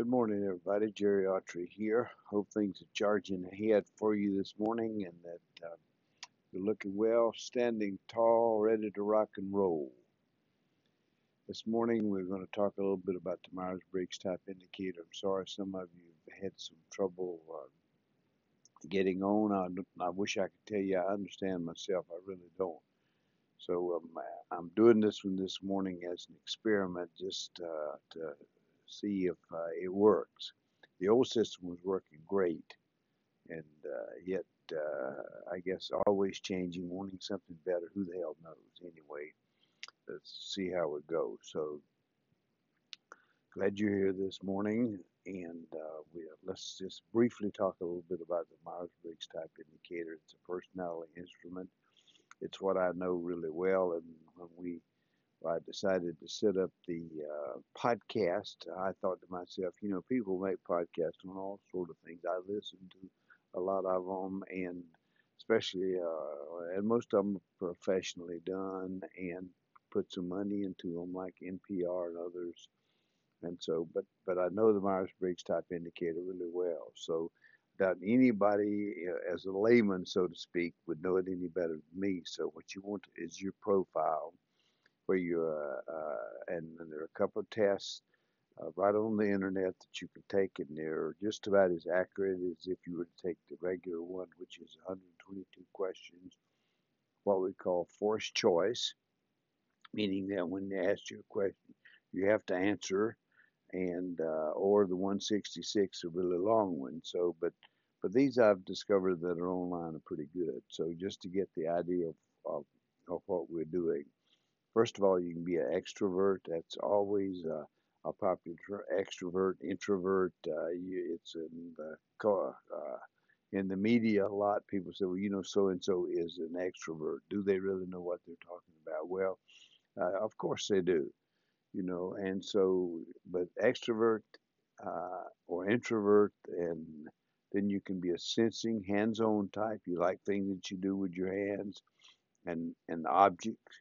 Good morning, everybody. Jerry Autry here. Hope things are charging ahead for you this morning and that uh, you're looking well, standing tall, ready to rock and roll. This morning, we're going to talk a little bit about the Myers Briggs type indicator. I'm sorry some of you have had some trouble uh, getting on. I, I wish I could tell you I understand myself. I really don't. So um, I'm doing this one this morning as an experiment just uh, to see if uh, it works. The old system was working great, and uh, yet uh, I guess always changing, wanting something better. Who the hell knows? Anyway, let's see how it goes. So glad you're here this morning, and uh, we, let's just briefly talk a little bit about the Myers-Briggs type indicator. It's a personality instrument. It's what I know really well, and when we I decided to set up the uh, podcast. I thought to myself, you know, people make podcasts on all sort of things. I listen to a lot of them, and especially, uh, and most of them are professionally done and put some money into them, like NPR and others. And so, but but I know the Myers Briggs type indicator really well. So, that anybody, uh, as a layman, so to speak, would know it any better than me. So, what you want is your profile uh, uh, and, and, there are a couple of tests uh, right on the internet that you can take, and they're just about as accurate as if you were to take the regular one, which is 122 questions, what we call forced choice, meaning that when they ask you a question, you have to answer, and uh, or the 166, a really long one. So, but but these I've discovered that are online are pretty good. So just to get the idea of, of, of what we're doing. First of all, you can be an extrovert. That's always uh, a popular extrovert, introvert. Uh, you, it's in the uh, in the media a lot. People say, well, you know, so and so is an extrovert. Do they really know what they're talking about? Well, uh, of course they do. You know, and so, but extrovert uh, or introvert, and then you can be a sensing, hands-on type. You like things that you do with your hands and and objects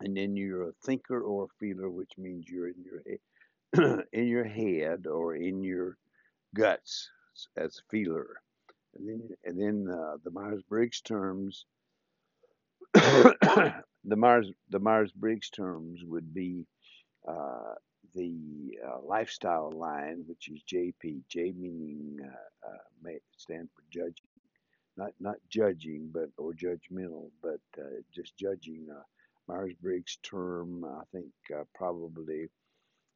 and then you're a thinker or a feeler, which means you're in your in your head or in your guts as a feeler. And then and then uh, the Myers Briggs terms, the Myers the Myers Briggs terms would be uh, the uh, lifestyle line, which is JP. J meaning uh, uh, stand for judging, not not judging, but or judgmental, but uh, just judging Myers-Briggs term, I think uh, probably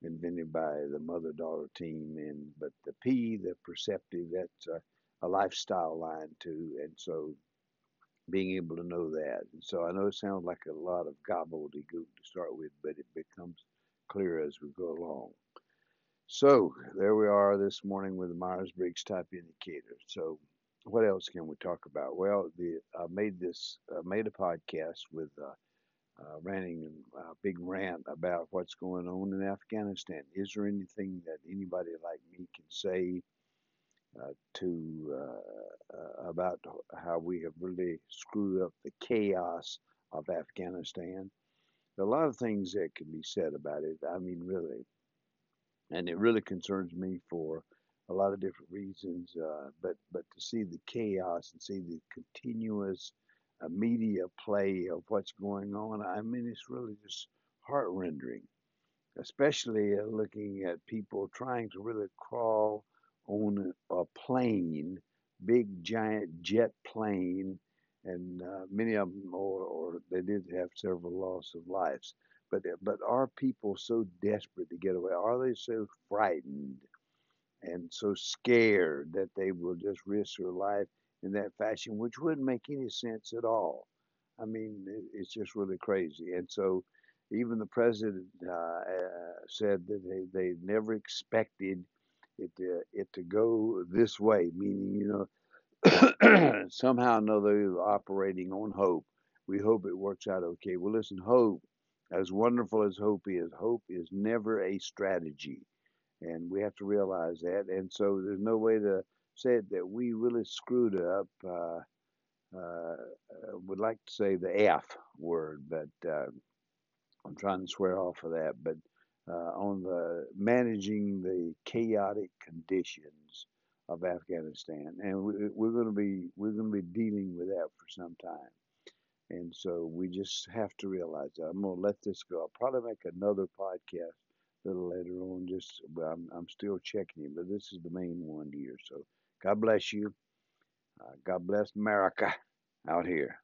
invented by the mother-daughter team. And but the P, the perceptive, that's a, a lifestyle line too. And so being able to know that. And so I know it sounds like a lot of gobbledygook to start with, but it becomes clear as we go along. So there we are this morning with the Myers-Briggs type indicator. So what else can we talk about? Well, the I made this I made a podcast with uh, uh, ranting a big rant about what's going on in Afghanistan. Is there anything that anybody like me can say uh, to uh, uh about how we have really screwed up the chaos of Afghanistan? There are a lot of things that can be said about it. I mean, really, and it really concerns me for a lot of different reasons. Uh, but but to see the chaos and see the continuous a media play of what's going on. I mean, it's really just heart rending, especially uh, looking at people trying to really crawl on a plane, big giant jet plane, and uh, many of them, or, or they did have several loss of lives. But but are people so desperate to get away? Are they so frightened and so scared that they will just risk their life in that fashion, which wouldn't make any sense at all. I mean, it's just really crazy. And so, even the president uh, uh, said that they, they never expected it to, it to go this way, meaning, you know, somehow or another operating on hope. We hope it works out okay. Well, listen, hope, as wonderful as hope is, hope is never a strategy. And we have to realize that. And so, there's no way to said that we really screwed up. Uh, uh, would like to say the F word, but uh, I'm trying to swear off of that. But uh, on the managing the chaotic conditions of Afghanistan, and we, we're going to be we're going to be dealing with that for some time. And so we just have to realize that. I'm going to let this go. I'll probably make another podcast a little later on. Just I'm, I'm still checking it, but this is the main one here. So God bless you. Uh, God bless America out here.